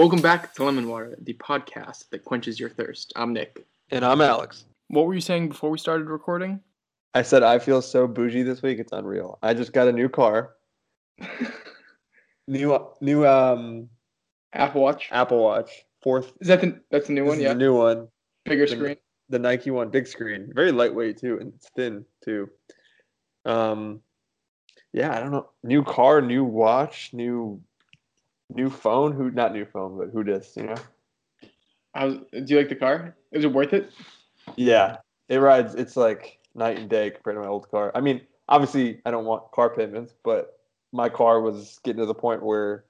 Welcome back to Lemon Water, the podcast that quenches your thirst. I'm Nick. And I'm Alex. What were you saying before we started recording? I said I feel so bougie this week. It's unreal. I just got a new car. new new um Apple Watch. Apple Watch. Fourth. Is that the that's the new this one? Yeah. The new one. Bigger the- screen. The Nike one, big screen, very lightweight too, and it's thin too. Um, yeah, I don't know. New car, new watch, new new phone. Who not new phone, but who dis? You know. How's, do you like the car? Is it worth it? Yeah, it rides. It's like night and day compared to my old car. I mean, obviously, I don't want car payments, but my car was getting to the point where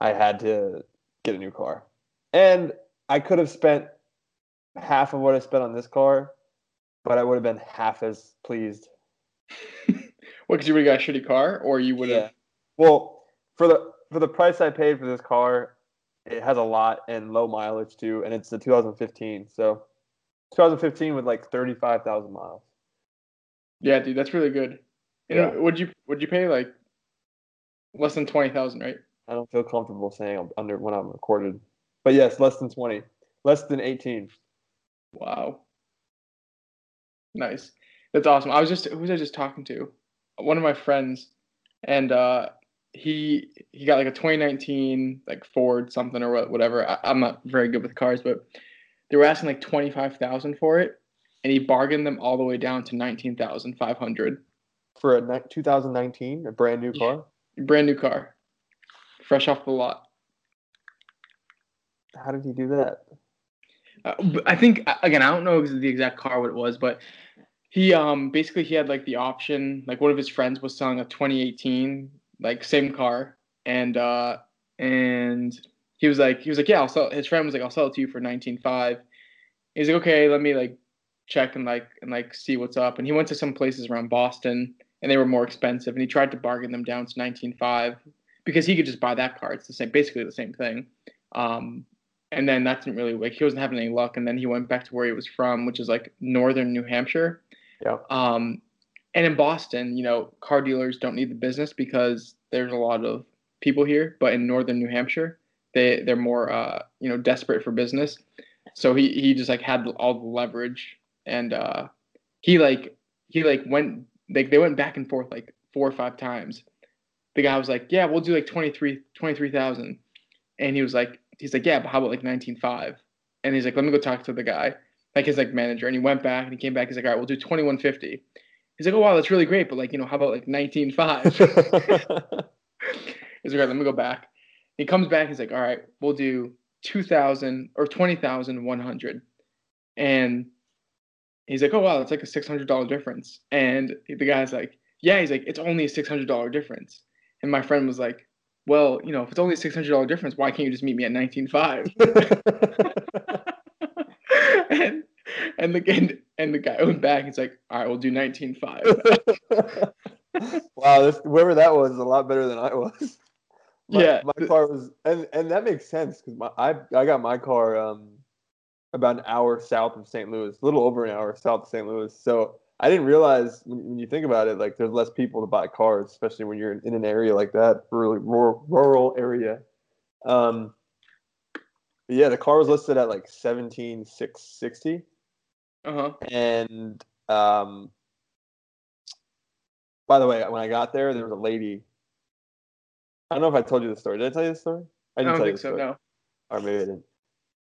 I had to get a new car, and I could have spent half of what I spent on this car, but I would have been half as pleased. What? Because you would have got a shitty car, or you would have. Yeah. Well, for the for the price I paid for this car, it has a lot and low mileage too, and it's the 2015. So, 2015 with like 35,000 miles. Yeah, dude, that's really good. You Yeah. know, would you would you pay like less than twenty thousand, right? I don't feel comfortable saying I'm under when I'm recorded. But yes, less than 20. Less than 18. Wow. Nice. That's awesome. I was just who was I just talking to? One of my friends, and uh, he he got like a 2019 like Ford something or whatever. I, I'm not very good with cars, but they were asking like 25,000 for it, and he bargained them all the way down to 19,500. For a 2019, a brand new car. Brand new car, fresh off the lot. How did he do that? Uh, I think again, I don't know the exact car what it was, but he um basically he had like the option. Like one of his friends was selling a 2018 like same car, and uh and he was like he was like yeah I'll sell. His friend was like I'll sell it to you for 19.5. He's like okay, let me like check and like and like see what's up. And he went to some places around Boston, and they were more expensive. And he tried to bargain them down to 19.5 because he could just buy that car. It's the same, basically the same thing. Um, and then that didn't really like he wasn't having any luck and then he went back to where he was from which is like northern new hampshire Yeah. um and in boston you know car dealers don't need the business because there's a lot of people here but in northern new hampshire they they're more uh you know desperate for business. So he he just like had all the leverage and uh he like he like went like they went back and forth like four or five times. The guy was like yeah we'll do like 23 23000 and he was like he's like yeah but how about like 19.5 and he's like let me go talk to the guy like his like manager. And he went back and he came back. He's like all right we'll do 2150 he's like oh wow that's really great but like you know how about like 19.5 he's like all right let me go back. He comes back he's like all right we'll do 2000 or 20100 and he's like oh wow that's like a $600 difference. And the guy's like yeah he's like it's only a $600 difference. And my friend was like well, you know, if it's only a six hundred dollar difference, why can't you just meet me at nineteen five? and and the and, and the guy went back. He's like, all right, we'll do nineteen five. wow, this, whoever that was is a lot better than I was. My, Yeah. my car was, and and that makes sense because my I I got my car um about an hour south of St. Louis, a little over an hour south of St. Louis. So I didn't realize when, when you think about it, like there's less people to buy cars, especially when you're in, in an area like that, really rural, rural area. Um, yeah, the car was listed at like seventeen six sixty Uh huh. and um by the way when i got there there was a lady. I don't know if i told you the story. Did i tell you the story? I didn't don't tell you think the so. story. No. or maybe i didn't.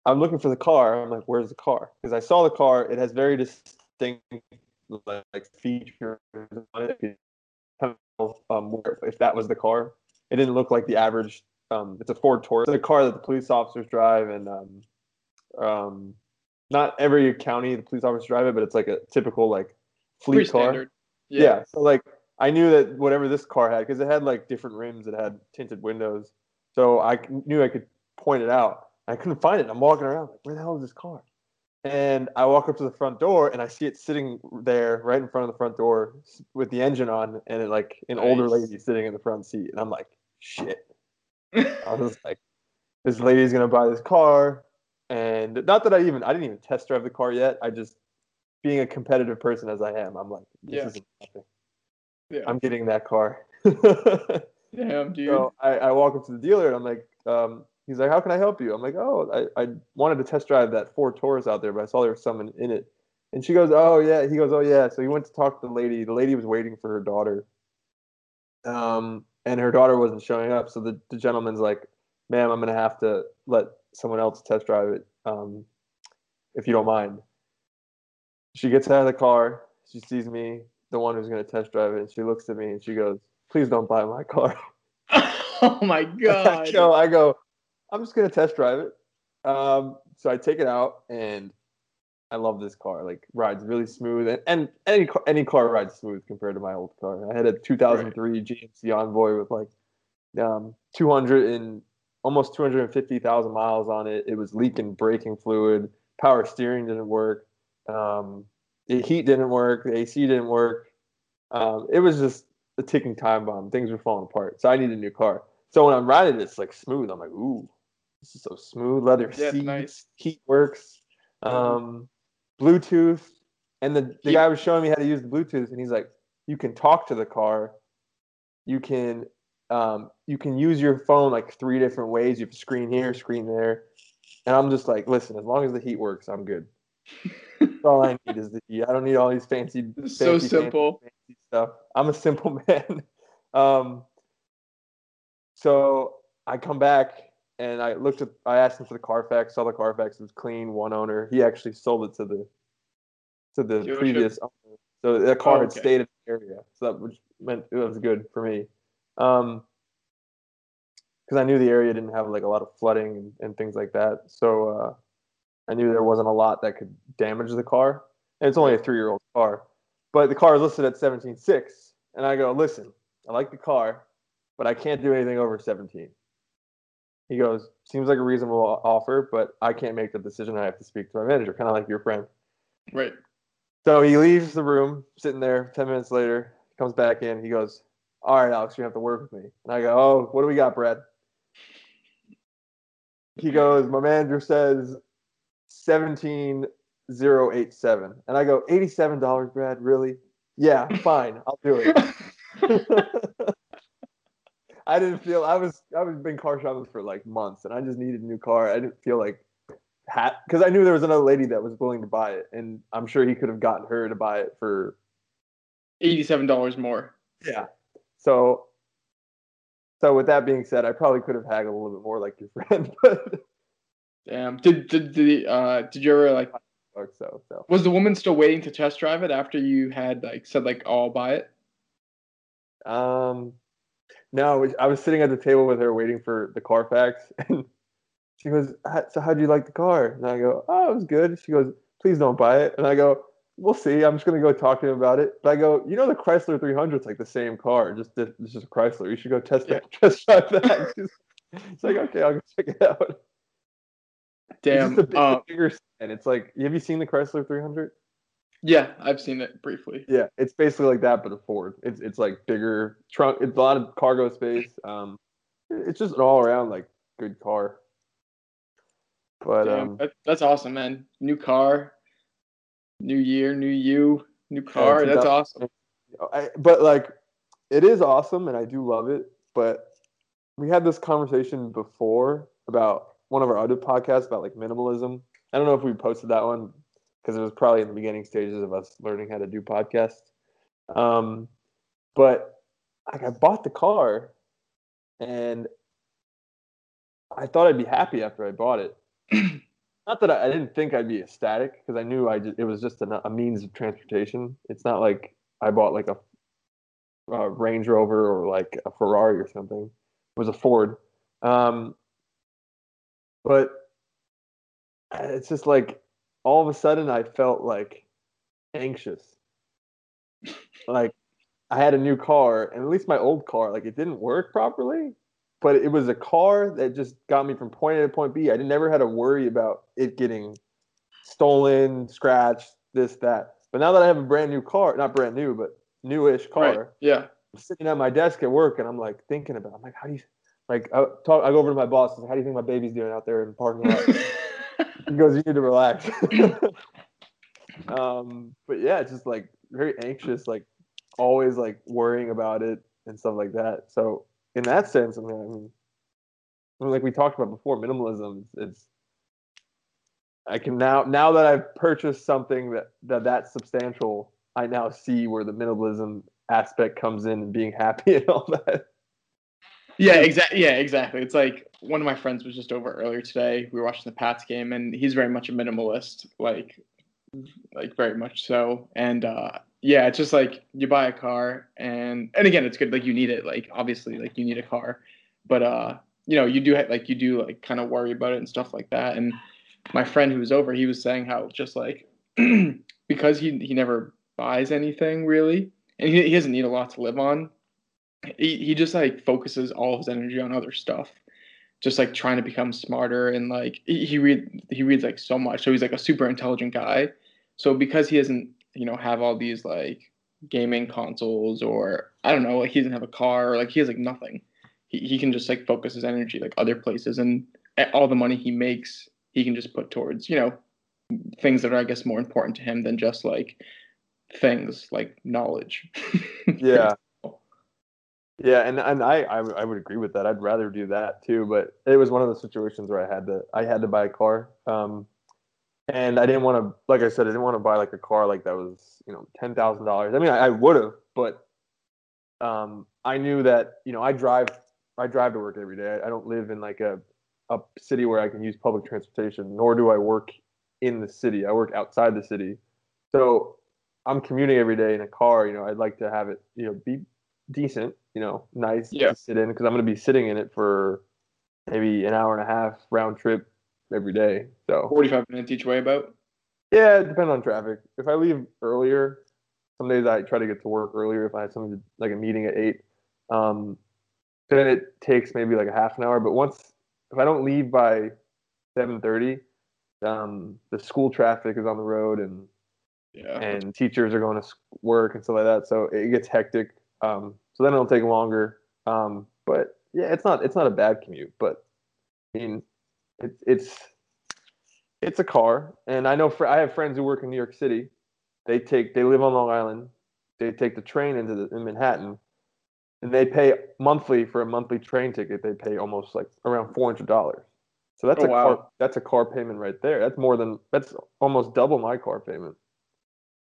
I'm looking for the car. I'm like where's the car? Because i saw the car. It has very distinct like, features on it. You can tell, um, if that was the car. It didn't look like the average um it's a ford taurus. It's a car that the police officers drive and um um not every county the police officers drive it but it's like a typical like fleet Pretty car standard. yeah. So like I knew that whatever this car had, because it had like different rims, it had tinted windows. So I knew I could point it out. I couldn't find it. I'm walking around like, where the hell is this car? And I walk up to the front door and I see it sitting there right in front of the front door with the engine on and it, like an older lady sitting in the front seat. And I'm like, shit. I was like, this lady's gonna buy this car. And not that I even I didn't even test drive the car yet. I just being a competitive person as I am, I'm like, this Yeah. isn't nothing. Yeah. I'm getting that car. Damn, dude. so I, I walk up to the dealer and I'm like, um, he's like, "How can I help you?" I'm like, "Oh, I, I wanted to test drive that Ford Taurus out there, but I saw there was someone in it." And she goes, "Oh yeah." He goes, "Oh yeah." So he went to talk to the lady. The lady was waiting for her daughter. Um, and her daughter wasn't showing up. So the, the gentleman's like, "Ma'am, I'm gonna have to let someone else test drive it, um, if you don't mind." She gets out of the car. She sees me, the one who's gonna test drive it, and she looks at me and she goes, "Please don't buy my car." oh my god. so I go, I'm just gonna test drive it. Um, so I take it out, and I love this car. Like rides really smooth, and, and any car, any car rides smooth compared to my old car. I had a 2003 GMC Envoy with like um, 200 and almost 250,000 miles on it. It was leaking braking fluid. Power steering didn't work. Um, the heat didn't work. The AC didn't work. Um, it was just a ticking time bomb. Things were falling apart. So I need a new car. So when I'm riding, it's like smooth. I'm like, ooh, this is so smooth. Leather Yeah, seats, nice. heat works, um, Bluetooth. And the, the guy was showing me how to use the Bluetooth, and he's like, you can talk to the car. You can um, you can use your phone like three different ways. You have a screen here, screen there. And I'm just like, listen, as long as the heat works, I'm good. All I need is the heat. I don't need all these fancy, fancy So simple. fancy stuff. I'm a simple man. um, so I come back and I looked at, I asked him for the Carfax. Saw the Carfax was clean, one owner. He actually sold it to the to the Dealership? previous owner. So the car Oh, had stayed in the area, so that which meant it was good for me. Um, because I knew the area didn't have like a lot of flooding and, and things like that. So uh, I knew there wasn't a lot that could damage the car. And it's only a three year old car. But the car is listed at 17.6. And I go, listen, I like the car, but I can't do anything over 17. He goes, seems like a reasonable offer, but I can't make the decision. I have to speak to my manager, kind of like your friend. Right. So he leaves the room, sitting there. Ten minutes later, comes back in. He goes, "All right, Alex, you have to work with me." And I go, "Oh, what do we got, Brad?" He goes, "My manager says seventeen zero eight seven, and I go, eighty-seven dollars, Brad. Really? Yeah, fine, I'll do it." I didn't feel I was I was been car shopping for like months, and I just needed a new car. I didn't feel like hat because I knew there was another lady that was willing to buy it, and I'm sure he could have gotten her to buy it for Eighty-seven dollars more. yeah. So, so with that being said, I probably could have haggled a little bit more like your friend, but Damn. Did did did uh did you ever like so so was the woman still waiting to test drive it after you had like said like oh, I'll buy it? um, no, I was sitting at the table with her waiting for the Carfax, and she goes, "So how'd you like the car?" And I go, "Oh, it was good." She goes, "Please don't buy it," and I go. We'll see. I'm just gonna go talk to him about it. But I go, you know, the Chrysler 300 is like the same car, just it's just a Chrysler. You should go test that, test drive that. She's like, okay, I'll go check it out. Damn. a big, Uh, bigger and it's like have you seen the Chrysler 300? yeah, I've seen it briefly. Yeah, it's basically like that, but a Ford. It's it's like bigger trunk. It's a lot of cargo space. Um, it's just an all around like good car. But Damn, um, that's awesome, man. New car, new year, new you, new car. it's that's awesome. I, but like, it is awesome, and I do love it. But we had this conversation before about one of our other podcasts about like minimalism. I don't know if we posted that one because it was probably in the beginning stages of us learning how to do podcasts. Um, but like, I bought the car, and I thought I'd be happy after I bought it. not that I, I didn't think I'd be ecstatic because I knew I just, it was just a, a means of transportation. It's not like I bought like a, a Range Rover or like a Ferrari or something. It was a Ford. Um, but it's just like all of a sudden I felt like anxious. like I had a new car, and at least my old car, like it didn't work properly, but it was a car that just got me from point A to point B. I never had to worry about it getting stolen, scratched, this, that. But now that I have a brand new car, not brand new, but newish car, Right. Yeah. I'm sitting at my desk at work and I'm like thinking about, I'm like, how do you, like, I talk, I go over to my boss, and like, how do you think my baby's doing out there in the parking lot? he goes, you need to relax. um, but yeah, it's just like very anxious, like always like worrying about it and stuff like that. So in that sense, I mean, I mean like we talked about before, minimalism is it's I can now now that I've purchased something that that that's substantial, I now see where the minimalism aspect comes in and being happy and all that. Yeah, exactly. Yeah, exactly. It's like one of my friends was just over earlier today. We were watching the Pats game, and he's very much a minimalist, like, like very much so. And uh, yeah, it's just like you buy a car, and and again, it's good. Like you need it. Like obviously, like you need a car, but uh, you know, you do like you do like kind of worry about it and stuff like that. And my friend who was over, he was saying how just like because he he never buys anything really, and he, he doesn't need a lot to live on he, he just like focuses all his energy on other stuff just like trying to become smarter and like he, he read he reads like so much so he's like a super intelligent guy so because he doesn't you know have all these like gaming consoles or i don't know like he doesn't have a car or like he has like nothing he, he can just like focus his energy like other places and all the money he makes he can just put towards you know things that are i guess more important to him than just like things like knowledge yeah yeah, and and I, I I would agree with that. I'd rather do that too, but it was one of the situations where I had to I had to buy a car. Um, and I didn't want to, like I said, I didn't want to buy like a car like that was you know ten thousand dollars. I mean, I, I would have, but um, I knew that you know I drive I drive to work every day. I, I don't live in like a a city where I can use public transportation, nor do I work in the city. I work outside the city, so I'm commuting every day in a car. You know, I'd like to have it you know be decent, you know, nice Yeah. to sit in because I'm going to be sitting in it for maybe an hour and a half round trip every day. So 45 minutes each way about yeah, it depends on traffic. If I leave earlier, some days I try to get to work earlier. If I have something to, like a meeting at eight, um, then it takes maybe like a half an hour. But once if I don't leave by seven thirty, um, the school traffic is on the road and yeah and teachers are going to work and stuff like that. So it gets hectic. Um, so then it'll take longer. Um, but yeah, it's not it's not a bad commute. But I mean, it's it's it's a car, and I know fr- I have friends who work in New York City. They take they live on Long Island. They take the train into the, in Manhattan, and they pay monthly for a monthly train ticket. They pay almost like around four hundred dollars. So that's Oh, a wow. car that's a car payment right there. That's more than that's almost double my car payment.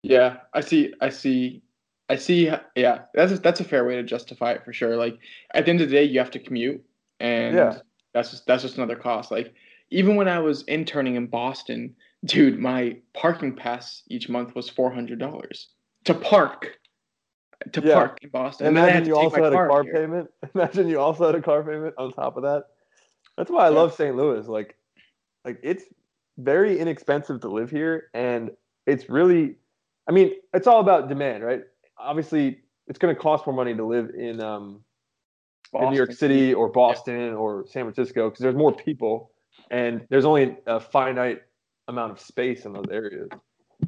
Yeah, I see. I see. I see. Yeah, that's a, that's a fair way to justify it for sure. Like at the end of the day, you have to commute, and Yeah. That's just that's just another cost. Like even when I was interning in Boston, dude, my parking pass each month was four hundred dollars to park, to Yeah. park in Boston. And then Imagine you also had a car here. payment. Imagine you also had a car payment on top of that. That's why I Yeah. love St. Louis. Like, like it's very inexpensive to live here, and it's really, I mean, it's all about demand, right? Obviously, it's going to cost more money to live in um, in New York City or Boston or San Francisco because there's more people and there's only a finite amount of space in those areas.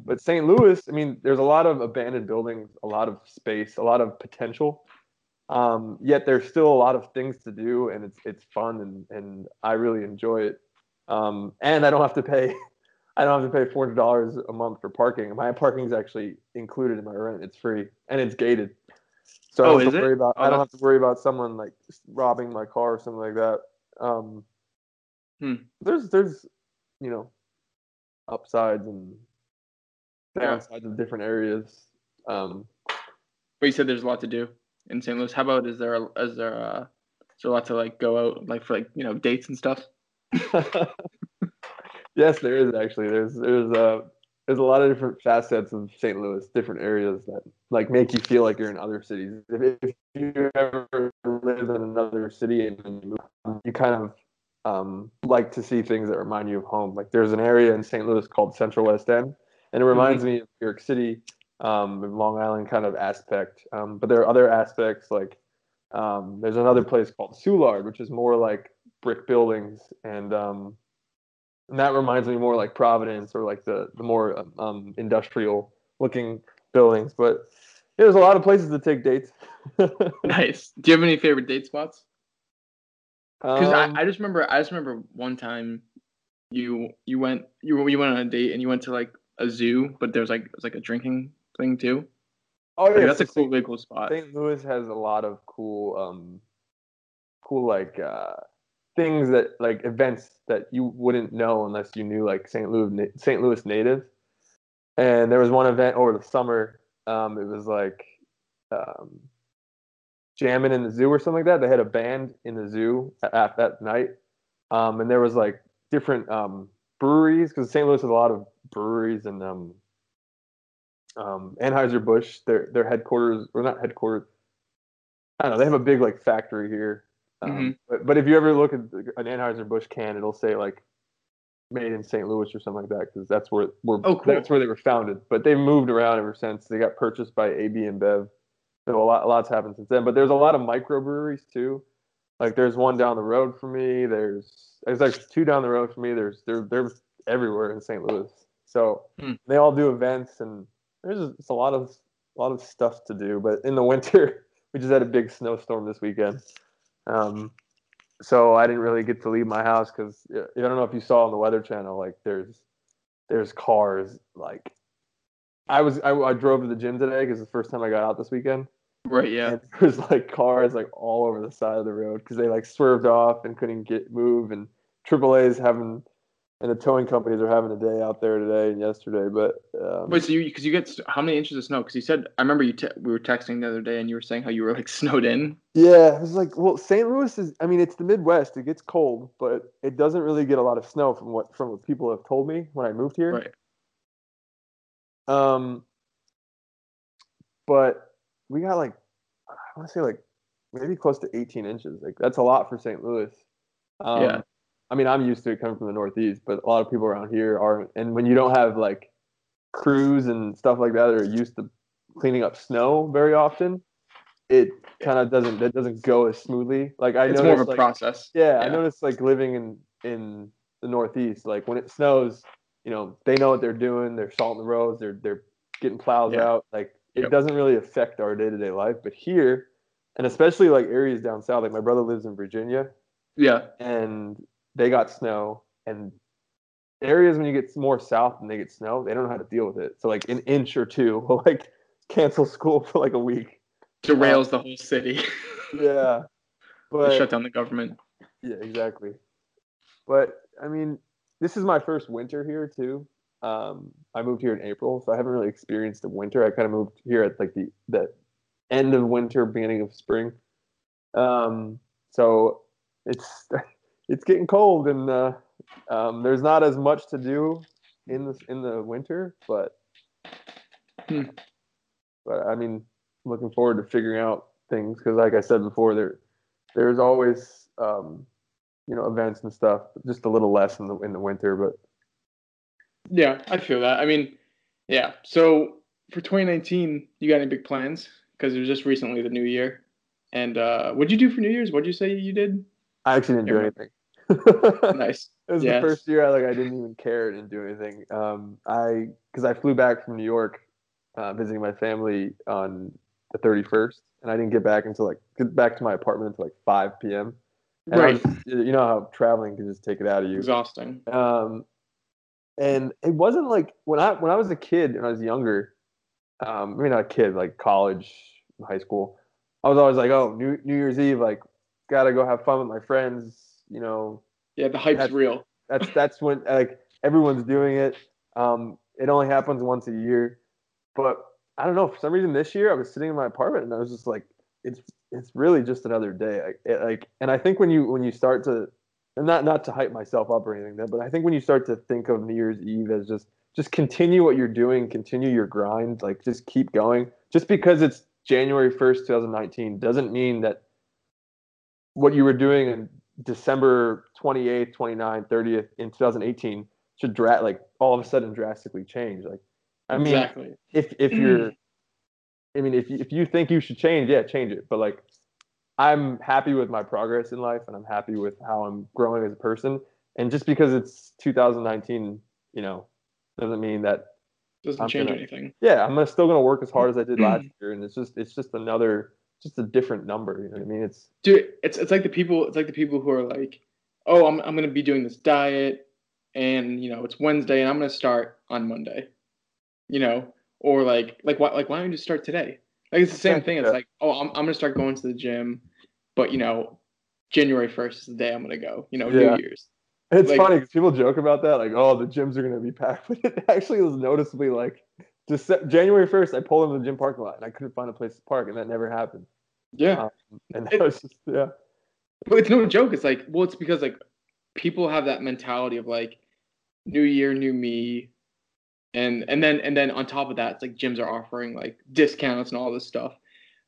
But St. Louis, I mean, there's a lot of abandoned buildings, a lot of space, a lot of potential. Um, yet there's still a lot of things to do, and it's it's fun, and and I really enjoy it. Um, and I don't have to pay, I don't have to pay four hundred dollars a month for parking. My parking is actually included in my rent. It's free and it's gated, so I Oh, don't have to it? worry about. Oh, I don't have to worry about someone like robbing my car or something like that. Um, Hmm. There's there's you know upsides and Yeah. downsides of different areas. Um, But you said there's a lot to do in St. Louis. How about is there a, is there a, is there a lot to like go out like for like you know dates and stuff? yes, there is actually. There's there's a there's a lot of different facets of St. Louis, different areas that like make you feel like you're in other cities. If, if you ever live in another city and you move, you kind of um, like to see things that remind you of home. Like there's an area in St. Louis called Central West End, and it reminds me of New York City, um, Long Island kind of aspect. Um, but there are other aspects like um, there's another place called Soulard, which is more like brick buildings and um, and that reminds me more like Providence or like the the more um, um, industrial looking buildings. But yeah, there's a lot of places to take dates. Nice. Do you have any favorite date spots? Because Um, I, I just remember I just remember one time you you went you you went on a date and you went to like a zoo, but there's like it was like a drinking thing too. oh Like, yeah, that's so a cool St. really cool spot. St. Louis has a lot of cool, um, cool like uh, things that like events that you wouldn't know unless you knew like St. Louis St. Louis natives. And there was one event over the summer. Um, it was like um, jamming in the zoo or something like that. They had a band in the zoo at, at that night, um, and there was like different um, breweries because St. Louis has a lot of breweries and um, um, Anheuser Busch. Their their headquarters or not headquarters. I don't know. They have a big like factory here. Um, Mm-hmm. but, but if you ever look at an Anheuser Busch can, it'll say like made in St. Louis or something like that because that's where where Oh, cool. that's where they were founded. But they've moved around ever since. They got purchased by AB InBev. So a lot a lot's happened since then. But there's a lot of microbreweries too. Like there's one down the road from me. There's there's like two down the road from me. There's they're they're everywhere in St. Louis. So Hmm. they all do events and there's it's a lot of a lot of stuff to do. But in the winter, we just had a big snowstorm this weekend. Um, so I didn't really get to leave my house because I don't know if you saw on the Weather Channel, like there's there's cars like I was I, I drove to the gym today because the first time I got out this weekend. Right. Yeah. And there's like cars like all over the side of the road because they like swerved off and couldn't get move and AAA's having and the towing companies are having a day out there today and yesterday. But um, Wait. So you because you get how many inches of snow? Because you said I remember you te- we were texting the other day and you were saying how you were like snowed in. Yeah, it was like, well, St. Louis is. I mean, it's the Midwest. It gets cold, but it doesn't really get a lot of snow from what from what people have told me when I moved here. Right. Um, but we got like, I want to say like maybe close to 18 inches. Like that's a lot for St. Louis. Um, Yeah. I mean, I'm used to it coming from the Northeast, but a lot of people around here aren't. And when you don't have like crews and stuff like that that are used to cleaning up snow very often, it kind of doesn't. That doesn't go as smoothly. Like I it's noticed, more of a like, process. yeah, I Yeah. noticed like living in in the Northeast, like when it snows, you know, they know what they're doing. They're salting the roads. They're they're getting plows Yeah. out. Like it Yep. doesn't really affect our day to day life. But here, and especially like areas down south, like my brother lives in Virginia, Yeah. and they got snow. And areas when you get more south and they get snow, they don't know how to deal with it. So like an inch or two will like cancel school for like a week. Derails the whole city. Yeah, They but shut down the government. Yeah, exactly. But I mean, this is my first winter here too. Um, I moved here in April, so I haven't really experienced the winter. I kind of moved here at like the the end of winter, beginning of spring. Um, so it's it's getting cold, and uh, um, there's not as much to do in the in the winter, but Hmm. but I mean, looking forward to figuring out things because, like I said before, there there's always um, you know events and stuff, just a little less in the in the winter, but Yeah, I feel that. I mean, yeah. So for 2019, you got any big plans? Because it was just recently the new year. And uh, what'd you do for New Year's? What'd you say you did? I actually didn't do anything. Nice. It was Yes. the first year I like I didn't even care, didn't do anything. Um, I because I flew back from New York, uh, visiting my family on the 31st, and I didn't get back until like get back to my apartment until like 5 p.m. And Right. was- you know how traveling can just take it out of you. Exhausting. Um, and it wasn't like when I when I was a kid and I was younger. Um, I mean not a kid, like college, high school. I was always like, oh, New New Year's Eve, like, gotta go have fun with my friends. You know, Yeah, the hype's That's- real. that's that's when like everyone's doing it. Um, it only happens once a year, but I don't know. For some reason, this year I was sitting in my apartment and I was just like, it's it's really just another day. Like, it, like, and I think when you when you start to, and not not to hype myself up or anything, but I think when you start to think of New Year's Eve as just just continue what you're doing, continue your grind, like just keep going. Just because it's January first, 2019, doesn't mean that what you were doing in December 28th, 29th, 30th in 2018 should dra- like all of a sudden drastically change. Like, I mean, exactly. if if mm-hmm. you're, I mean, if you, if you think you should change, yeah, change it. But like, I'm happy with my progress in life, and I'm happy with how I'm growing as a person. And just because it's 2019, you know, doesn't mean that Doesn't I'm change gonna- anything. yeah, I'm still gonna work as hard as I did last mm-hmm. year, and it's just it's just another just a different number. You know what I mean? It's Dude, it's it's like the people it's like the people who are like, oh, I'm I'm gonna be doing this diet, and you know it's Wednesday, and I'm gonna start on Monday, you know, or like like why like why don't you just start today? Like it's the same thing. It's yeah. like, oh, I'm I'm gonna start going to the gym, but you know, January first is the day I'm gonna go. You know, Yeah. New Year's. It's Like- funny because people joke about that, like, "Oh, the gyms are gonna be packed," but it actually was noticeably like, just January first, I pulled into the gym parking lot and I couldn't find a place to park, and that never happened. Yeah. Um, and It- was just yeah, But it's no joke. It's like, well, it's because like people have that mentality of like new year, new me. And and then and then on top of that, it's like gyms are offering like discounts and all this stuff.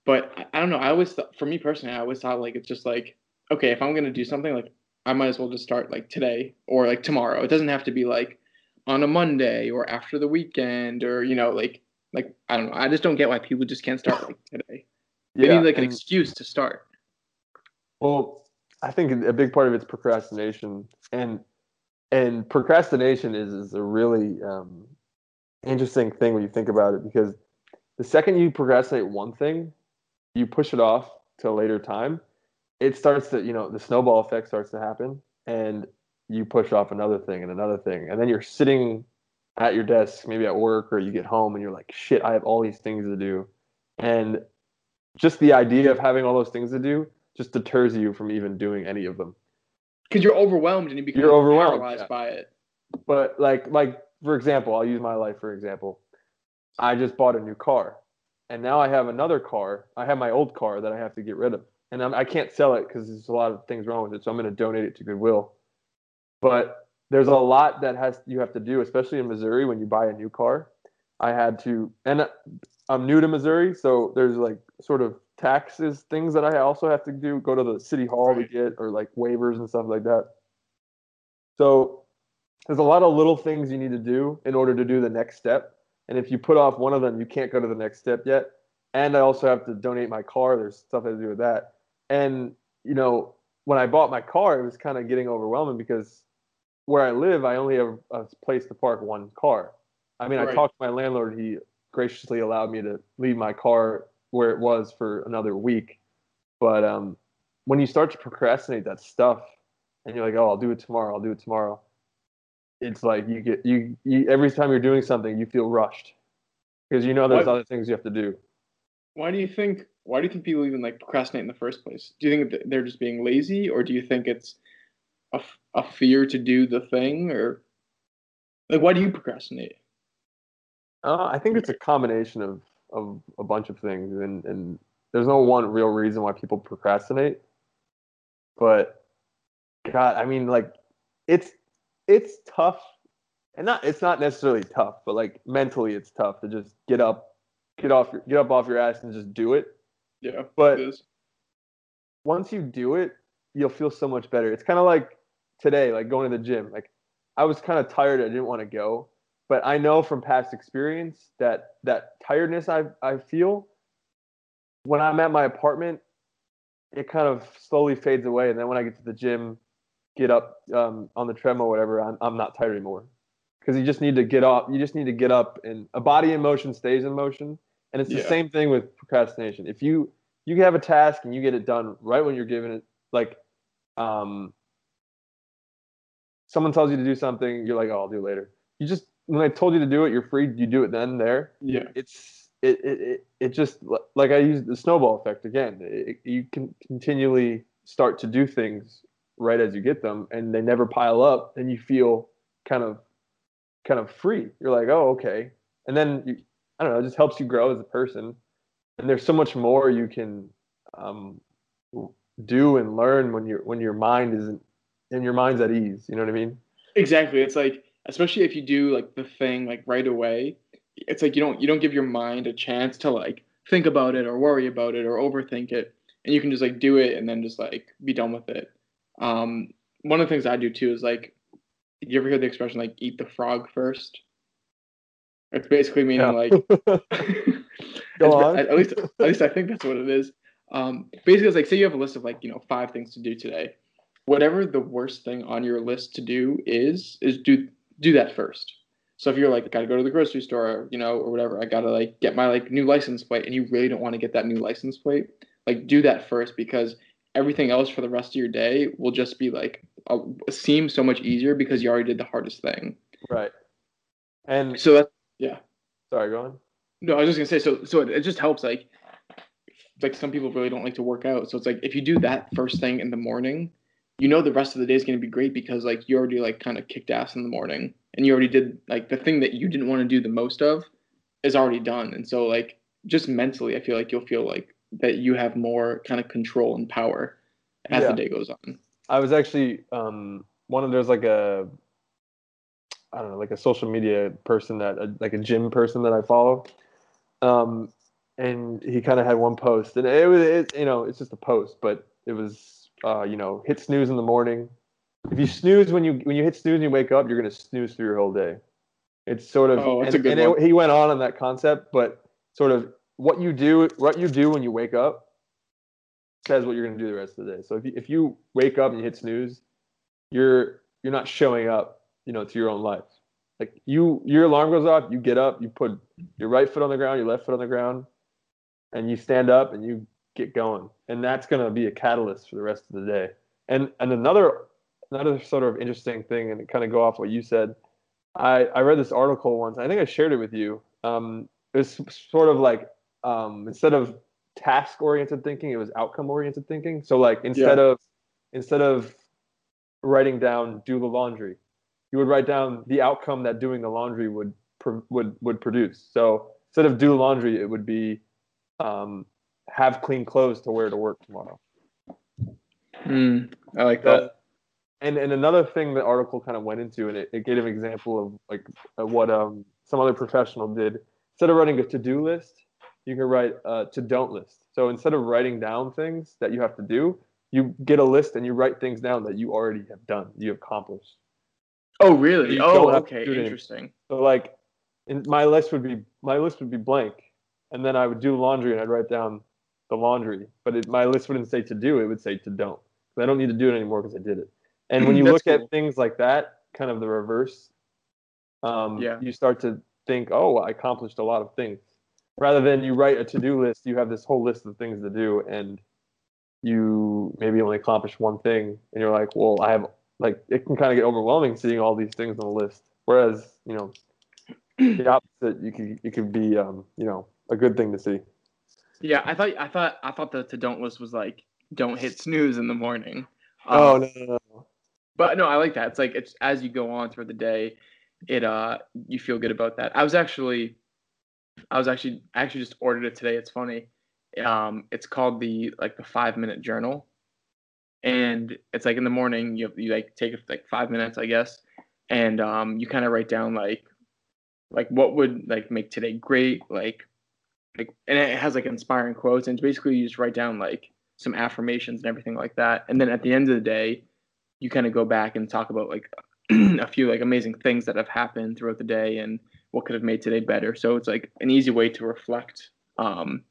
But I, I don't know. I always thought, for me personally, I always thought like it's just like, okay, if I'm gonna do something, like I might as well just start like today or like tomorrow. It doesn't have to be like on a Monday or after the weekend or you know like like I don't know. I just don't get why people just can't start like today. They yeah. need like an excuse to start. Well, I think a big part of it's procrastination, and and procrastination is is a really um, interesting thing when you think about it because the second you procrastinate one thing, you push it off to a later time. It starts to you know the snowball effect starts to happen, and you push off another thing and another thing, and then you're sitting at your desk, maybe at work, or you get home and you're like, shit, I have all these things to do, and just the idea of having all those things to do just deters you from even doing any of them. because you're overwhelmed and you become You're overwhelmed, paralyzed yeah. by it. But like like for example, I'll use my life for example. I just bought a new car, and now I have another car. I have my old car that I have to get rid of, and I'm, I can't sell it because there's a lot of things wrong with it. So I'm going to donate it to Goodwill. But there's a lot that has you have to do, especially in Missouri when you buy a new car. I had to, and I'm new to Missouri, so there's like sort of taxes things that I also have to do. Go to the city hall Right. to get, or like waivers and stuff like that. So there's a lot of little things you need to do in order to do the next step. And if you put off one of them, you can't go to the next step yet. And I also have to donate my car. There's stuff I have to do with that. And you know, when I bought my car, it was kind of getting overwhelming because where I live, I only have a place to park one car. I mean, I talked to my landlord. He graciously allowed me to leave my car where it was for another week. But um, when you start to procrastinate that stuff, and you're like, "Oh, I'll do it tomorrow. I'll do it tomorrow," it's like you get you, you every time you're doing something, you feel rushed because you know there's other things you have to do. Why do you think? Why do you think people even like procrastinate in the first place? Do you think they're just being lazy, or do you think it's a, f- a fear to do the thing, or like why do you procrastinate? Uh, I think it's a combination of of a bunch of things, and and there's no one real reason why people procrastinate. But God, I mean, like it's it's tough, and not it's not necessarily tough, but like mentally, it's tough to just get up, get off, your, get up off your ass and just do it. Yeah, But- once you do it, you'll feel so much better. It's kind of like today, like going to the gym. Like I was kind of tired, I didn't want to go, but I know from past experience that that tiredness I I feel when I'm at my apartment, it kind of slowly fades away, and then when I get to the gym, get up um, on the treadmill, or whatever, I'm I'm not tired anymore. Because you just need to get up. You just need to get up, and a body in motion stays in motion. And it's the Yeah. same thing with procrastination. If you you have a task and you get it done right when you're given it, like um, someone tells you to do something, you're like, oh, I'll do it later. You just when I told you to do it, you're free. You do it then there. Yeah, It's it it it, it just like I use the snowball effect again. It, you can continually start to do things right as you get them, and they never pile up, and you feel kind of kind of free. You're like, oh, okay, and then you, I don't know, it just helps you grow as a person. And there's so much more you can um, do and learn when your when your mind isn't and your mind's at ease. You know what I mean? exactly. It's like especially if you do like the thing like right away, it's like you don't you don't give your mind a chance to like think about it or worry about it or overthink it, and you can just like do it and then just like be done with it. Um, one of the things I do too is like, you ever hear the expression like "eat the frog first? It's basically meaning like Go on. At, at least, at least I think that's what it is. Um, basically, it's like say you have a list of like you know five things to do today. Whatever the worst thing on your list to do is, is do do that first. So if you're like, I gotta go to the grocery store, you know, or whatever, I gotta like get my like new license plate, and you really don't want to get that new license plate, like do that first because everything else for the rest of your day will just be like uh, seem so much easier because you already did the hardest thing. right. And So that yeah. sorry, go on. No, I was just gonna say so. So it, it just helps like like some people really don't like to work out. So it's like if you do that first thing in the morning, you know the rest of the day is going to be great because like you already like kind of kicked ass in the morning and you already did like the thing that you didn't want to do the most of is already done. And so like just mentally, I feel like you'll feel like that you have more kind of control and power as Yeah. the day goes on. I was actually um, one of there's like a I don't know like a social media person that a, like a gym person that I follow, um, and he kind of had one post and it was it, you know it's just a post but it was uh, you know hit snooze in the morning. If you snooze when you when you hit snooze and you wake up, you're gonna snooze through your whole day. It's sort of Oh, that's and, a good and it- one. he went on on that concept, but sort of what you do what you do when you wake up says what you're going to do the rest of the day. So if you, if you wake up and you hit snooze, you're you're not showing up, you know, to your own life. Like you, your alarm goes off, you get up, you put your right foot on the ground, your left foot on the ground, and you stand up and you get going, and that's going to be a catalyst for the rest of the day. And and another another sort of interesting thing, and kind of go off what you said. I I read this article once. I think I shared it with you. Um, it was sort of like um, instead of task oriented thinking it was outcome oriented thinking so like instead of instead of writing down do the laundry you would write down the outcome that doing the laundry would would would produce so instead of do laundry it would be um, have clean clothes to wear to work tomorrow Mm, I like so, that. and and another thing the article kind of went into, and it, it gave an example of like what um some other professional did. Instead of writing a to do list, you can write a to don't list. So instead of writing down things that you have to do, you get a list and you write things down that you already have done, you accomplished. Oh, really? Oh, don't have to okay. do it anymore. Interesting. So like, in, my list would be my list would be blank, and then I would do laundry and I'd write down the laundry, but it, my list wouldn't say to do; it would say to don't. 'Cause I don't need to do it anymore because I did it. And when you look cool. at things like that, kind of the reverse, um, Yeah. you start to think, "Oh, I accomplished a lot of things." Rather than you write a to-do list, you have this whole list of things to do, and you maybe only accomplish one thing, and you're like, "Well, I have like it can kind of get overwhelming seeing all these things on the list." Whereas, you know, the opposite, you could you could be, um, you know, a good thing to see. Yeah, I thought I thought I thought the to don't list was like don't hit snooze in the morning. Oh Uh, no, no, no. But no, I like that. It's like it's as you go on through the day, it uh you feel good about that. I was actually I was actually I actually just ordered it today. It's funny. Um it's called the like the 5 minute journal. And it's like in the morning you you like take like 5 minutes, I guess. And um you kind of write down like like what would like make today great, like like and it has like inspiring quotes and it's basically you just write down like some affirmations and everything like that. And then at the end of the day, you kind of go back and talk about like a few like amazing things that have happened throughout the day and what could have made today better. So it's like an easy way to reflect. Um,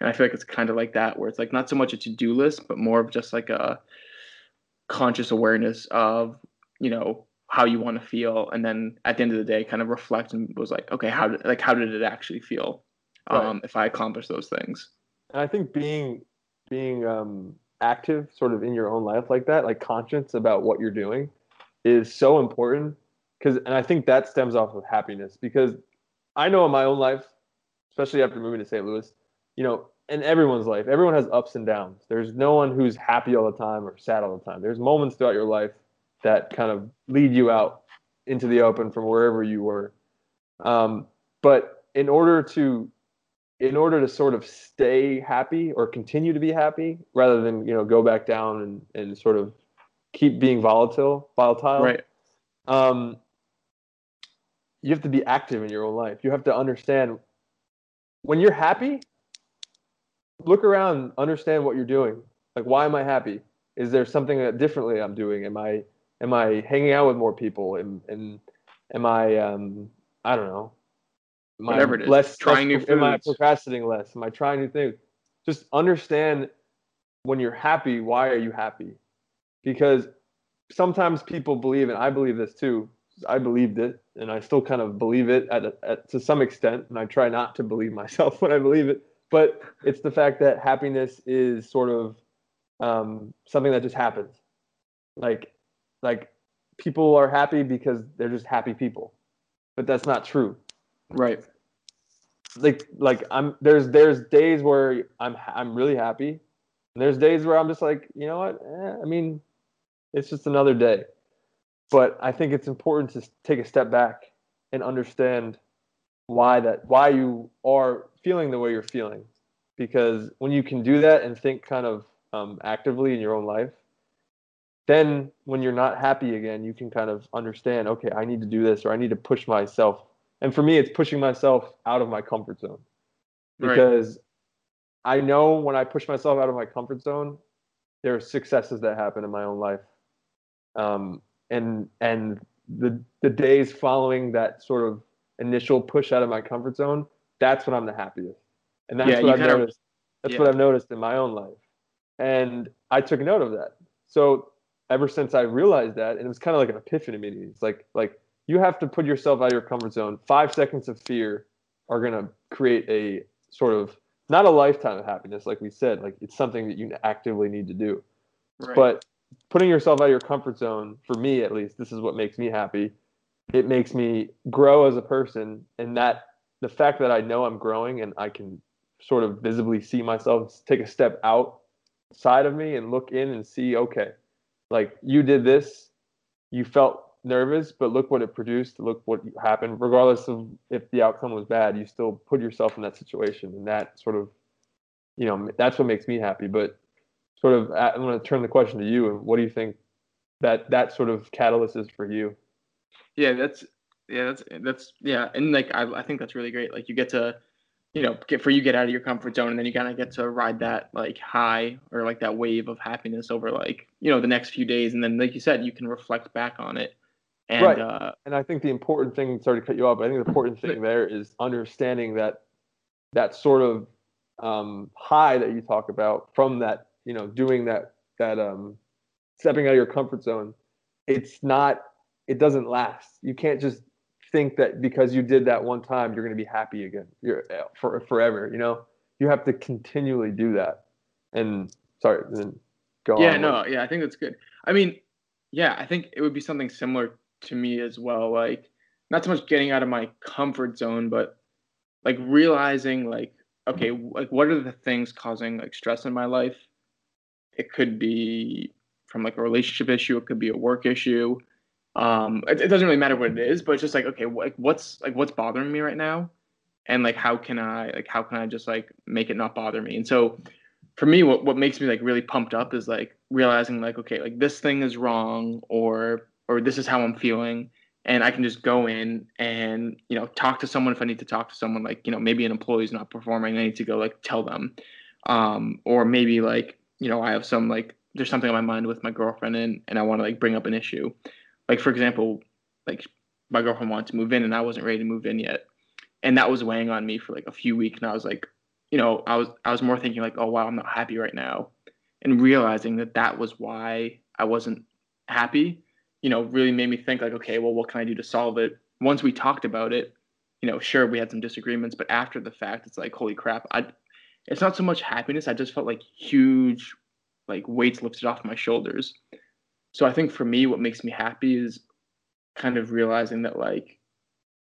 and I feel like it's kind of like that where it's like not so much a to-do list, but more of just like a conscious awareness of you know how you want to feel, and then at the end of the day, kind of reflect and was like, okay, how did like how did it actually feel Right. um, if I accomplish those things? And I think being being um, active, sort of in your own life like that, like conscious about what you're doing, is so important. Because, and I think that stems off of happiness. Because I know in my own life, especially after moving to St. Louis, you know, in everyone's life, everyone has ups and downs. There's no one who's happy all the time or sad all the time. There's moments throughout your life that kind of lead you out into the open from wherever you were. Um, but in order to in order to sort of stay happy or continue to be happy rather than you know go back down and, and sort of keep being volatile volatile. Right. um, you have to be active in your own life. You have to understand when you're happy look around understand what you're doing. Like why am i happy? Is there something that differently i'm doing? Am i am i hanging out with more people? Am, am, am i um, i don't know Am I it is, less trying less- new am i procrastinating less? Am i trying new things? Just understand when you're happy why are you happy? Because sometimes people believe and i believe this too i believed it and i still kind of believe it at, a, at to some extent and i try not to believe myself when i believe it but it's the fact that happiness is sort of um, something that just happens. Like like people are happy because they're just happy people but that's not true Right. like like I'm there's there's days where I'm I'm really happy, and there's days where I'm just like you know what eh, I mean, it's just another day. But I think it's important to take a step back and understand why that why you are feeling the way you're feeling, because when you can do that and think kind of um, actively in your own life, then when you're not happy again, you can kind of understand, okay, I need to do this or I need to push myself. And for me, it's pushing myself out of my comfort zone because right. I know when I push myself out of my comfort zone, there are successes that happen in my own life. Um, and and the the days following that sort of initial push out of my comfort zone, that's when I'm the happiest. And that's yeah, what I've noticed. Of, that's yeah. what I've noticed in my own life. And I took note of that. So ever since I realized that, and it was kind of like an epiphany to me. It's like like you have to put yourself out of your comfort zone. Five seconds of fear are gonna create a sort of not a lifetime of happiness, like we said. Like it's something that you actively need to do. Right. But putting yourself out of your comfort zone, for me at least, this is what makes me happy. It makes me grow as a person, and that the fact that I know I'm growing and I can sort of visibly see myself take a step outside of me and look in and see, okay, like you did this, you felt nervous, but look what it produced. Look what happened. Regardless of if the outcome was bad, you still put yourself in that situation, and that sort of, you know, that's what makes me happy. But sort of, I'm going to turn the question to you. What do you think that that sort of catalyst is for you? Yeah, that's yeah, that's that's yeah, and like I I think that's really great. Like you get to you know, get for you get out of your comfort zone and then you kind of get to ride that like high or like that wave of happiness over like, you know, the next few days. And then, like you said, you can reflect back on it. And, right. Uh, and I think the important thing, sorry to cut you off, but I think the important thing there is understanding that that sort of um, high that you talk about from that, you know, doing that, that um, stepping out of your comfort zone. It's not, it doesn't last. You can't just think that because you did that one time you're going to be happy again you're uh, for forever you know you have to continually do that and sorry then go yeah no with. yeah i think that's good i mean yeah i think it would be something similar to me as well like not so much getting out of my comfort zone but like realizing like okay like what are the things causing like stress in my life? It could be from like a relationship issue it could be a work issue. Um it, it, doesn't really matter what it is but it's just like okay like what's like what's bothering me right now? And like how can i like how can i just like make it not bother me? And so for me what, what makes me like really pumped up is like realizing like okay like this thing is wrong or or this is how i'm feeling and i can just go in and you know talk to someone if i need to talk to someone like you know maybe an employee's not performing i need to go like tell them um or maybe like you know i have some like there's something on my mind with my girlfriend and and i want to like bring up an issue like for example, like my girlfriend wanted to move in and I wasn't ready to move in yet, and that was weighing on me for like a few weeks. And I was like, you know, I was I was more thinking like, oh wow, I'm not happy right now, and realizing that that was why I wasn't happy. You know, really made me think like, okay, well, what can I do to solve it? Once we talked about it, you know, sure we had some disagreements, but after the fact, it's like, holy crap, I. It's not so much happiness. I just felt like huge, like weights lifted off my shoulders so I think for me, what makes me happy is kind of realizing that like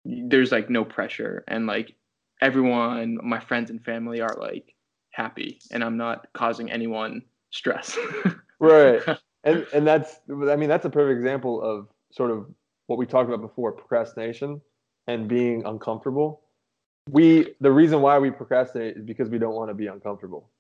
there's like no pressure and like everyone, my friends and family are like happy and I'm not causing anyone stress. right. And and that's I mean that's a perfect example of sort of what we talked about before, procrastination and being uncomfortable. We the reason why we procrastinate is because we don't want to be uncomfortable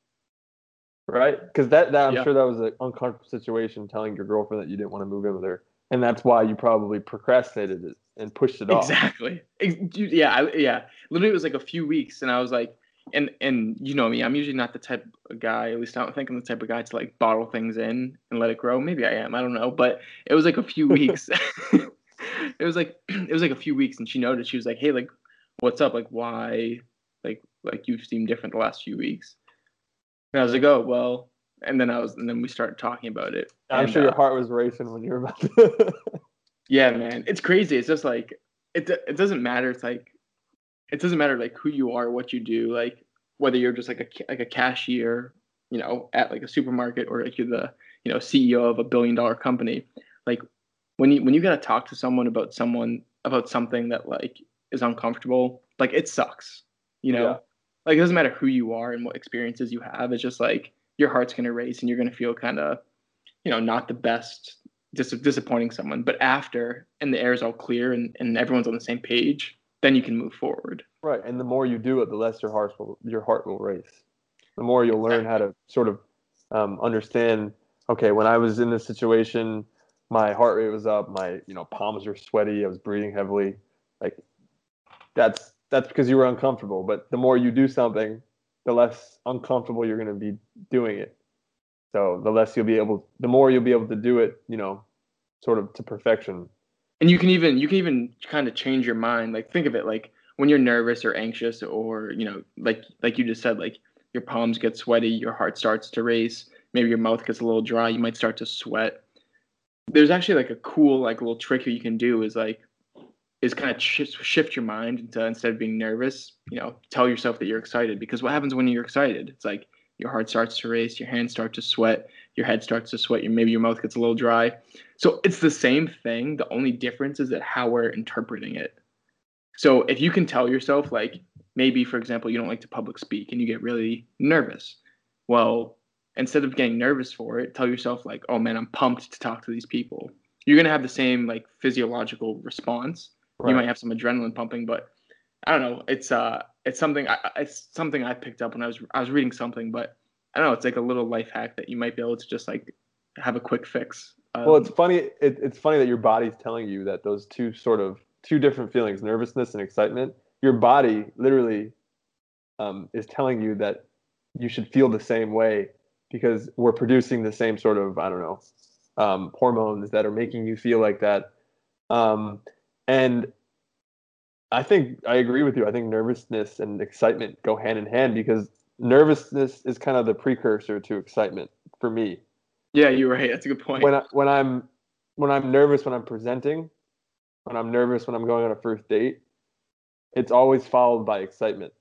right? Because that, that I'm yeah. sure that was an uncomfortable situation telling your girlfriend that you didn't want to move in with her, and that's why you probably procrastinated it and pushed it off. Exactly. Yeah, I, yeah. Literally, it was like a few weeks, and I was like, and and you know me, I'm usually not the type of guy. At least I don't think I'm the type of guy to like bottle things in and let it grow. Maybe I am. I don't know. But it was like a few weeks. it was like it was like a few weeks, and she noticed. She was like, "Hey, like, what's up? Like, why? Like, like you seem different the last few weeks." And I was like, oh well. And then I was, and then we started talking about it. I'm and, sure your uh, heart was racing when you were about to. yeah, man, it's crazy. It's just like it. It doesn't matter. It's like it doesn't matter like who you are, what you do, like whether you're just like a like a cashier, you know, at like a supermarket, or like you're the you know CEO of a billion dollar company. Like when you when you gotta talk to someone about someone about something that like is uncomfortable, like it sucks. You know, Yeah. like it doesn't matter who you are and what experiences you have. It's just like your heart's gonna race and you're gonna feel kind of, you know, not the best, dis- disappointing someone. But after and the air is all clear and, and everyone's on the same page, then you can move forward. Right, and the more you do it, the less your heart will your heart will race. The more you'll learn how to sort of um, understand. Okay, when I was in this situation, my heart rate was up, my you know palms were sweaty, I was breathing heavily. Like that's that's because you were uncomfortable. But the more you do something, the less uncomfortable you're going to be doing it. So the less you'll be able, the more you'll be able to do it. You know, sort of to perfection. And you can even you can even kind of change your mind like think of it like when you're nervous or anxious or you know like like you just said like your palms get sweaty your heart starts to race maybe your mouth gets a little dry you might start to sweat. There's actually like a cool like little trick you can do is like is kind of sh- shift your mind into instead of being nervous you know tell yourself that you're excited because what happens when you're excited? It's like your heart starts to race your hands start to sweat your head starts to sweat your maybe your mouth gets a little dry so it's the same thing. The only difference is that how we're interpreting it. So if you can tell yourself, like maybe for example, you don't like to public speak and you get really nervous. Well, instead of getting nervous for it, tell yourself like, oh man, I'm pumped to talk to these people. You're gonna have the same like physiological response. You might have some adrenaline pumping, but I don't know. It's uh, it's something. I- it's something I picked up when I was I was reading something, but I don't know. It's like a little life hack that you might be able to just like have a quick fix. Um, Well, it's funny. It, it's funny that your body's telling you that those two sort of two different feelings, nervousness and excitement. Your body literally um, is telling you that you should feel the same way because we're producing the same sort of I don't know um, hormones that are making you feel like that. Um, and I think I agree with you. I think nervousness and excitement go hand in hand because nervousness is kind of the precursor to excitement for me yeah, you're right. That's a good point. when I, when I'm when I'm nervous when I'm presenting, when I'm nervous when I'm going on a first date, it's always followed by excitement.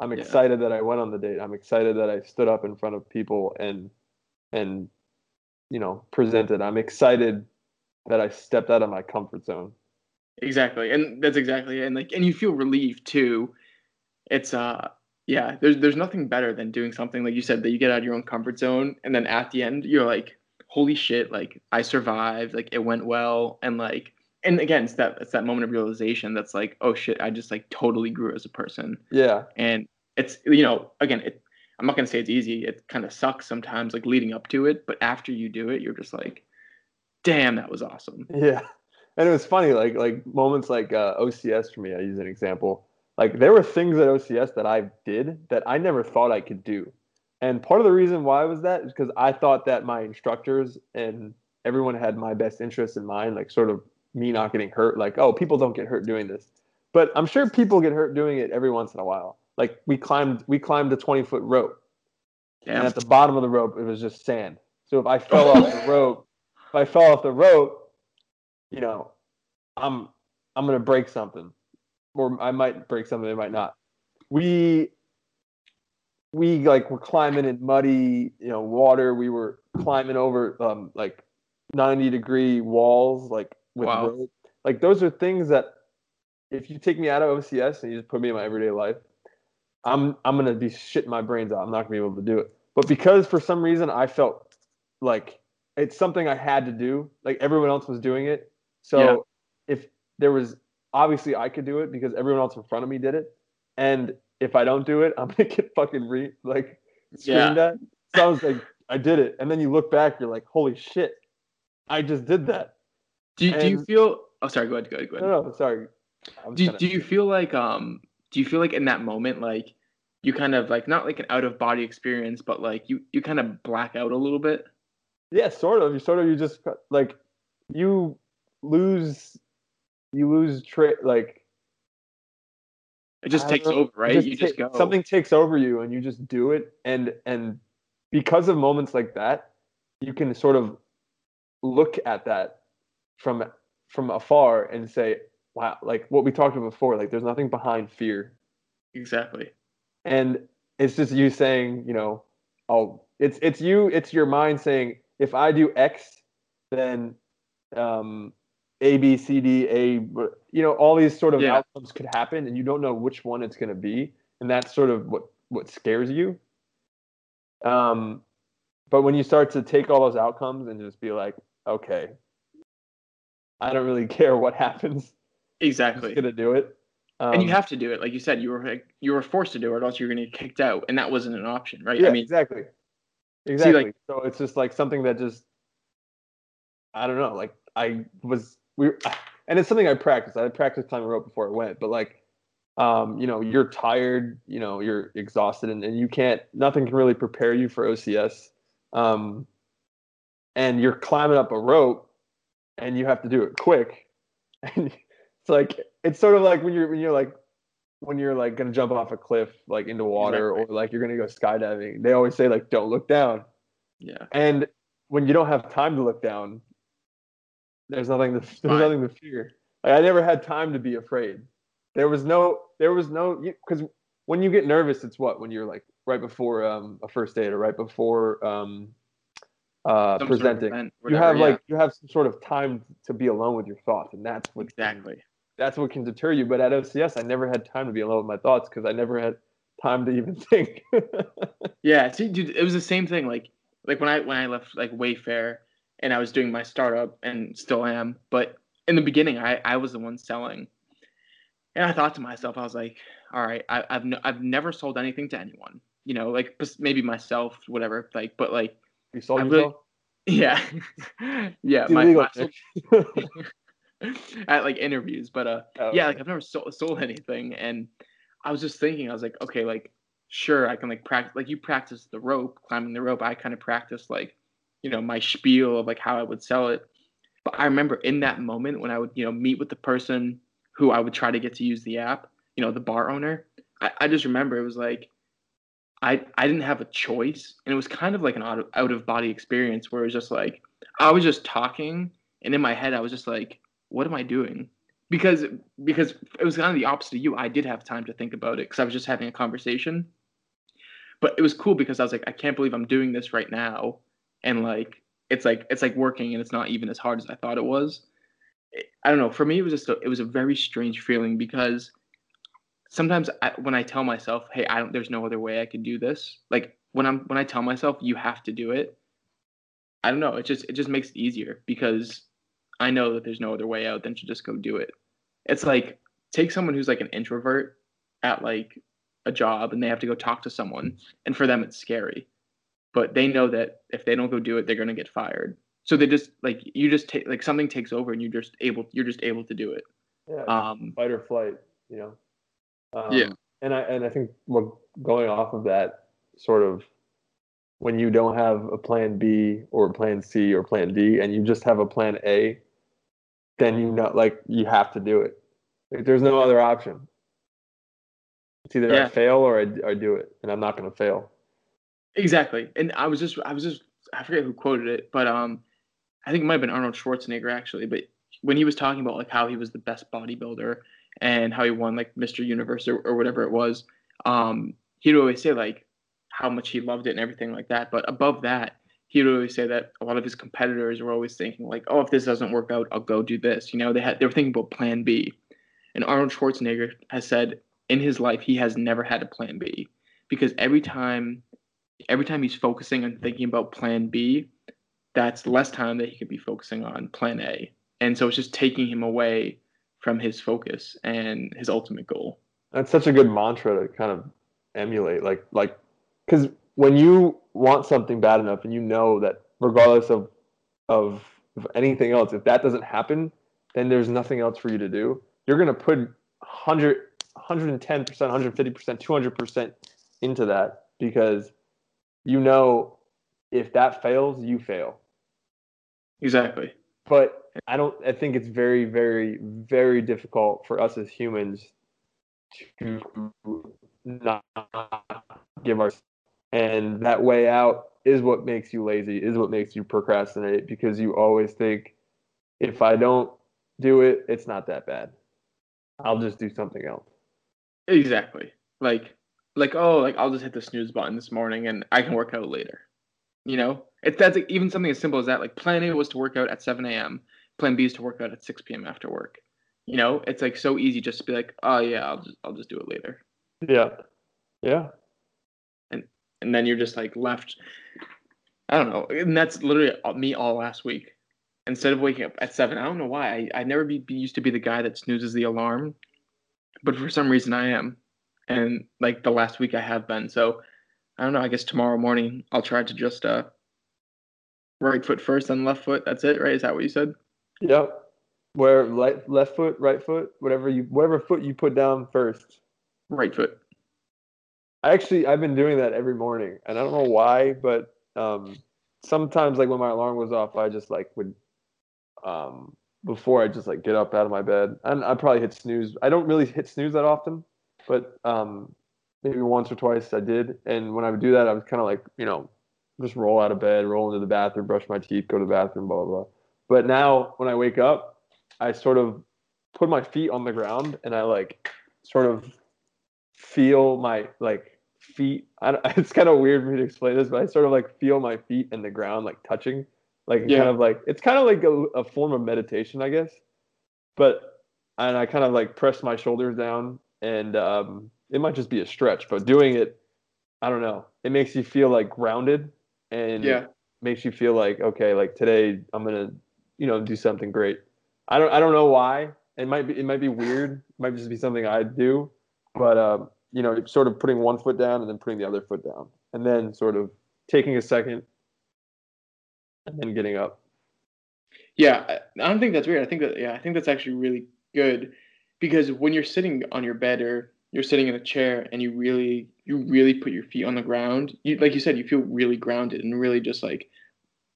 I'm Yeah. excited that I went on the date. I'm excited that I stood up in front of people and and you know presented. I'm excited that I stepped out of my comfort zone. Exactly, and that's exactly it. And like, and you feel relieved too. It's uh, yeah. There's there's nothing better than doing something like you said that you get out of your own comfort zone, and then at the end you're like, holy shit! Like I survived. Like it went well, and like, and again, it's that it's that moment of realization that's like, oh shit! I just like totally grew as a person, Yeah, and it's you know, again, it. I'm not gonna say it's easy. It kind of sucks sometimes, like leading up to it, but after you do it, you're just like, damn, that was awesome. yeah. And it was funny, like like moments like uh, OCS for me. I use an example. Like there were things at OCS that I did that I never thought I could do, and part of the reason why was that is because I thought that my instructors and everyone had my best interests in mind, like sort of me not getting hurt. Like oh, people don't get hurt doing this, but I'm sure people get hurt doing it every once in a while. Like we climbed we climbed a 20 foot rope, and at the bottom of the rope it was just sand. So if I fell off the rope, if I fell off the rope, you know, I'm I'm gonna break something, or I might break something. I might not. We we like were climbing in muddy, you know, water. We were climbing over um like 90 degree walls, like with Wow. rope. Like those are things that if you take me out of OCS and you just put me in my everyday life, I'm I'm gonna be shitting my brains out. I'm not gonna be able to do it. But because for some reason I felt like it's something I had to do, like everyone else was doing it. So Yeah. if there was obviously I could do it because everyone else in front of me did it. And if I don't do it, I'm gonna get fucking re like screamed at. So I was like, I did it. And then you look back, you're like, holy shit, I just did that. Do you, do you feel? Oh, sorry. Go ahead. Go ahead. Go ahead. No, no, sorry. Do, kinda- do you feel like um do you feel like in that moment like you kind of like not like an out of body experience but like you you kind of black out a little bit Yeah, sort of. You sort of you just like you lose you lose tra- like it just takes know, over right? just you just go. something takes over you and you just do it. And and because of moments like that you can sort of look at that from from afar and say wow like what we talked about before like there's nothing behind fear. Exactly. And it's just you saying you know oh it's it's you it's your mind saying if i do x then um a b c d a you know all these sort of Yeah. outcomes could happen and you don't know which one it's going to be and that's sort of what what scares you. Um, but when you start to take all those outcomes and just be like, okay, I don't really care what happens. Exactly. I'm gonna do it. Um, and you have to do it, like you said. You were like, you were forced to do it, or else you're going to get kicked out, and that wasn't an option, right? Yeah, I mean, exactly. Exactly. like- so it's just like something that just I don't know. Like I was we and it's something I practiced. I practiced climbing rope before I went, but like um, you know, you're tired, you know, you're exhausted and, and you can't nothing can really prepare you for OCS. Um and you're climbing up a rope and you have to do it quick. And it's like it's sort of like when you're when you're like when you're like gonna jump off a cliff like into water or like you're gonna go skydiving. They always say like don't look down. yeah, And when you don't have time to look down, there's nothing to there's Fine. nothing to fear. Like I never had time to be afraid. There was no there was no because when you get nervous, it's what when you're like right before um, a first date or right before um, uh, Some sort of presenting. event, you have yeah. like you have some sort of time to be alone with your thoughts, and that's what exactly. that's what can deter you. But at OCS, I never had time to be alone with my thoughts because I never had time to even think. Yeah, see, dude, it was the same thing. Like, like when I when I left like Wayfair, and I was doing my startup, and still am. But in the beginning, I I was the one selling, and I thought to myself, I was like, all right, I, I've no, I've never sold anything to anyone. You know, like maybe myself, whatever. Like, but like, you sold I really- yourself. yeah, yeah, my, illegal, at like interviews, but uh, Oh, yeah, okay. like I've never sold, sold anything, and I was just thinking, I was like, okay, like sure, I can like practice, like you practice the rope, climbing the rope. I kind of practice like, you know, my spiel of like how I would sell it. But I remember in that moment when I would, you know, meet with the person who I would try to get to use the app, you know, the bar owner. I, I just remember it was like, I I didn't have a choice, and it was kind of like an out of, out of body experience where it was just like I was just talking, and in my head I was just like, what am I doing? Because because it was kind of the opposite of you. I did have time to think about it because I was just having a conversation. But it was cool because I was like, I can't believe I'm doing this right now, and like it's like it's like working, and it's not even as hard as I thought it was. I don't know. For me, it was just a, it was a very strange feeling because sometimes I, when I tell myself, "Hey, I don't," there's no other way I could do this. Like when I'm when I tell myself, "You have to do it," I don't know. It just it just makes it easier because I know that there's no other way out than to just go do it. It's like take someone who's like an introvert at like a job and they have to go talk to someone, and for them it's scary, but they know that if they don't go do it, they're gonna get fired. So they just like you just take like something takes over and you're just able you're just able to do it. yeah, Um, fight or flight, you know. Um, Yeah. And I and I think what going off of that sort of when you don't have a plan B or plan C or plan D and you just have a plan A, then you know like you have to do it. Like, there's no other option. It's either Yeah. I fail or I, I do it, and I'm not going to fail. Exactly. And I was just I was just I forget who quoted it, but um I think it might have been Arnold Schwarzenegger actually, but when he was talking about like how he was the best bodybuilder and how he won like Mr. Universe or, or whatever it was, um, he'd always say like how much he loved it and everything like that. But above that, he would always say that a lot of his competitors were always thinking like, oh, if this doesn't work out, I'll go do this. You know, they had they were thinking about plan B. And Arnold Schwarzenegger has said in his life he has never had a plan B because every time every time he's focusing on thinking about plan B, that's less time that he could be focusing on plan A. And so it's just taking him away from his focus and his ultimate goal. That's such a good mantra to kind of emulate. Like, like, because when you want something bad enough and you know that regardless of, of anything else, if that doesn't happen, then there's nothing else for you to do. You're gonna put 100, 110 percent, 150 percent, 200 percent into that because you know if that fails, you fail. Exactly. but I don't. I think it's very, very, very difficult for us as humans to not give our and that way out is what makes you lazy. Is what makes you procrastinate because you always think if I don't do it, it's not that bad. I'll just do something else. Exactly. Like like oh like I'll just hit the snooze button this morning and I can work out later. You know? It's that's like, even something as simple as that. Like plan A was to work out at seven AM. Plan B is to work out at six PM after work. You know, it's like so easy just to be like, oh yeah, I'll just I'll just do it later. Yeah, Yeah. and then you're just like left. I don't know, and that's literally me all last week. Instead of waking up at seven, I don't know why. I I never be, be used to be the guy that snoozes the alarm, but for some reason I am, and like the last week I have been. So I don't know. I guess tomorrow morning I'll try to just uh right foot first, then left foot. That's it, right? Is that what you said? Yep. Where right, left foot, right foot, whatever you whatever foot you put down first. Right foot. I actually I've been doing that every morning, and I don't know why, but um, sometimes like when my alarm goes off, I just like would um, before I just like get up out of my bed, and I probably hit snooze. I don't really hit snooze that often, but um, maybe once or twice I did, and when I would do that, I was kind of like you know just roll out of bed, roll into the bathroom, brush my teeth, go to the bathroom, blah blah blah. But now when I wake up, I sort of put my feet on the ground and I like sort of feel my like feet. I don't, it's kind of weird for me to explain this, but I sort of like feel my feet in the ground like touching, like Yeah. kind of like it's kind of like a, a form of meditation, I guess. But and I kind of like press my shoulders down, and um, it might just be a stretch, but doing it, I don't know. It makes you feel like grounded, and Yeah. makes you feel like okay, like today I'm gonna, you know, do something great. I don't I don't know why. It might be it might be weird. It might just be something I do, but um, you know, sort of putting one foot down and then putting the other foot down, and then sort of taking a second, and then getting up. Yeah, I I don't think that's weird. I think that yeah, I think that's actually really good because when you're sitting on your bed or you're sitting in a chair and you really you really put your feet on the ground, you like you said, you feel really grounded and really just like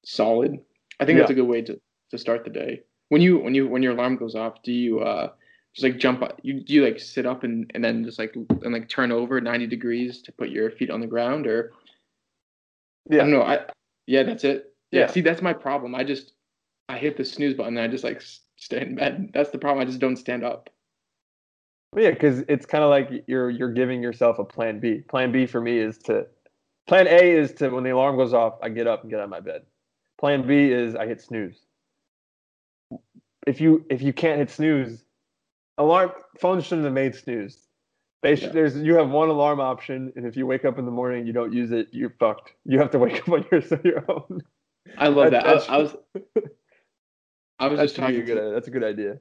solid. I think that's a good way to to start the day. When you when you when your alarm goes off, do you uh just like jump up you do you like sit up and, and then just like and like turn over 90 degrees to put your feet on the ground or I don't know. I yeah, that's it. Yeah. Yeah. See, that's my problem. I just I hit the snooze button and I just like stay in bed. That's the problem. I just don't stand up. Yeah, because it's kind of like you're you're giving yourself a plan B. Plan B for me is to plan A is to when the alarm goes off, I get up and get out of my bed. Plan B is I hit snooze. If you if you can't hit snooze, alarm phones shouldn't have made snooze. They should, Yeah. there's you have one alarm option, and if you wake up in the morning and you don't use it, you're fucked. You have to wake up on your your own. I love That- that. I, I was I was just talking good. to, That's a good idea.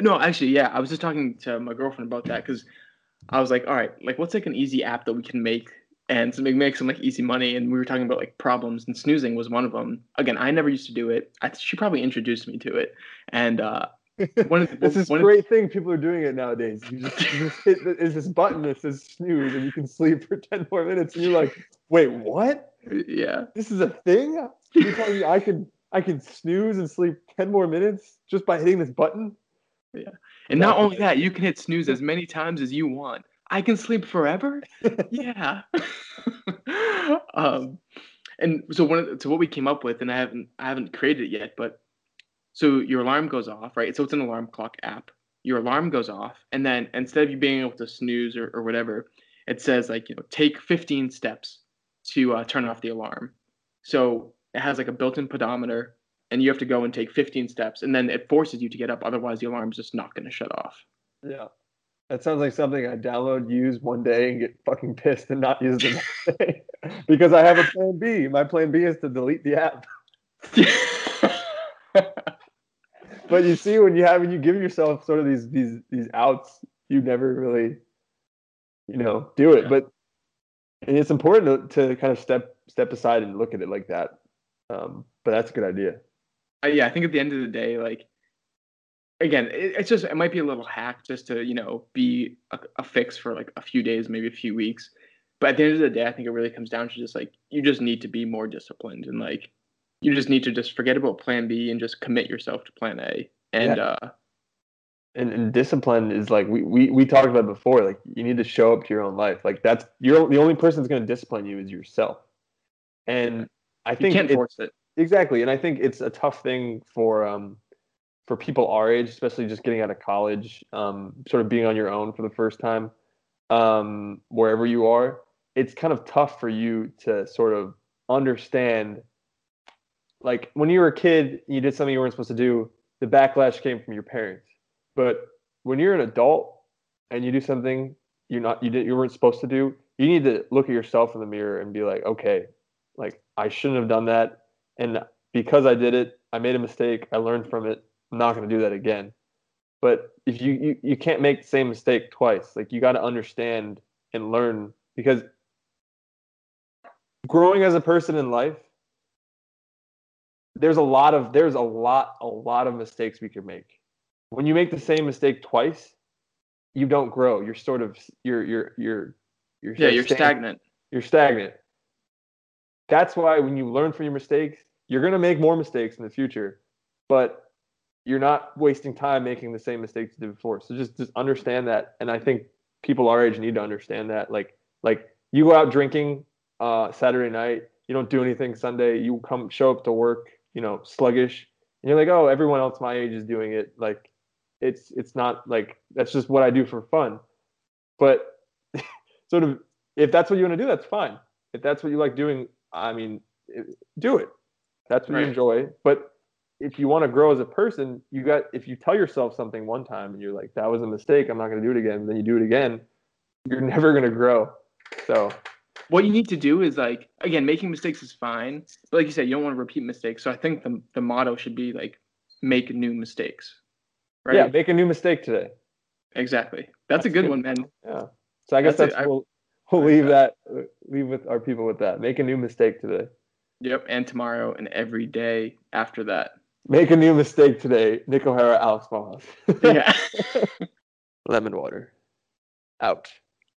No, actually, yeah, I was just talking to my girlfriend about that cuz I was like, "All right, like what's like an easy app that we can make and to make, make some like easy money?" And we were talking about like problems and snoozing was one of them. Again, I never used to do it. I, she probably introduced me to it. And uh one of the, This is great thing. People are doing it nowadays. You just, you just hit is this button that says snooze, and you can sleep for ten more minutes. And you're like, wait, what? yeah. This is a thing? You're telling me I can I could snooze and sleep ten more minutes just by hitting this button? And not only that, you can hit snooze as many times as you want. I can sleep forever. yeah. um, and so one of the, so what we came up with, and I haven't I haven't created it yet, but so your alarm goes off, right? So it's an alarm clock app. Your alarm goes off, and then instead of you being able to snooze or, or whatever, it says like you know take 15 steps to uh, turn off the alarm. So it has like a built-in pedometer, and you have to go and take 15 steps, and then it forces you to get up. Otherwise, the alarm's just not going to shut off. Yeah. That sounds like something I download, use one day, and get fucking pissed and not use the next day. because I have a plan B. My plan B is to delete the app. But you see, when you have when you give yourself sort of these these these outs, you never really, you know, do it. Yeah. But and it's important to, to kind of step step aside and look at it like that. Um, but that's a good idea. Yeah, I think at the end of the day, like again, it, it's just it might be a little hack just to you know be a, a fix for like a few days, maybe a few weeks. But at the end of the day, I think it really comes down to just like you just need to be more disciplined and like you just need to just forget about Plan B and just commit yourself to Plan A. And Yeah. uh, And, and discipline is like we, we we talked about before. Like you need to show up to your own life. Like that's you're the only person that's going to discipline you is yourself. And I think you can't force it. Exactly and i think it's a tough thing for um for people our age especially just getting out of college um sort of being on your own for the first time um wherever you are it's kind of tough for you to sort of understand like when you were a kid you did something you weren't supposed to do the backlash came from your parents but when you're an adult and you do something you're not you didn't you weren't supposed to do you need to look at yourself in the mirror and be like, okay, like I shouldn't have done that, and because I did it, I made a mistake. I learned from it. I'm not going to do that again. But if you, you you can't make the same mistake twice. Like you got to understand and learn because growing as a person in life there's a lot of there's a lot a lot of mistakes we can make when you make the same mistake twice you don't grow you're sort of you're you're you're you're yeah you're stagnant you're stagnant that's why when you learn from your mistakes you're going to make more mistakes in the future but you're not wasting time making the same mistakes you did before. So just just understand that. And i think people our age need to understand that. Like like you go out drinking uh, saturday night you don't do anything sunday you come show up to work you know sluggish and you're like oh everyone else my age is doing it. Like it's it's not like that's just what i do for fun. But sort of if that's what you want to do that's fine. If that's what you like doing i mean do it. That's what right. you enjoy. But if you want to grow as a person you got if you tell yourself something one time and you're like that was a mistake i'm not going to do it again then you do it again you're never going to grow. So what you need to do is like again making mistakes is fine but like you said you don't want to repeat mistakes so i think the, the motto should be like make new mistakes right? Yeah make a new mistake today. Exactly. That's, that's a good, good, one man. Yeah. So i guess that's, that's we'll, we'll leave that leave with our people with that. Make a new mistake today. Yep and tomorrow and every day after that. Make a new mistake today nick o'hara alex Moss. yeah. Lemon water. Out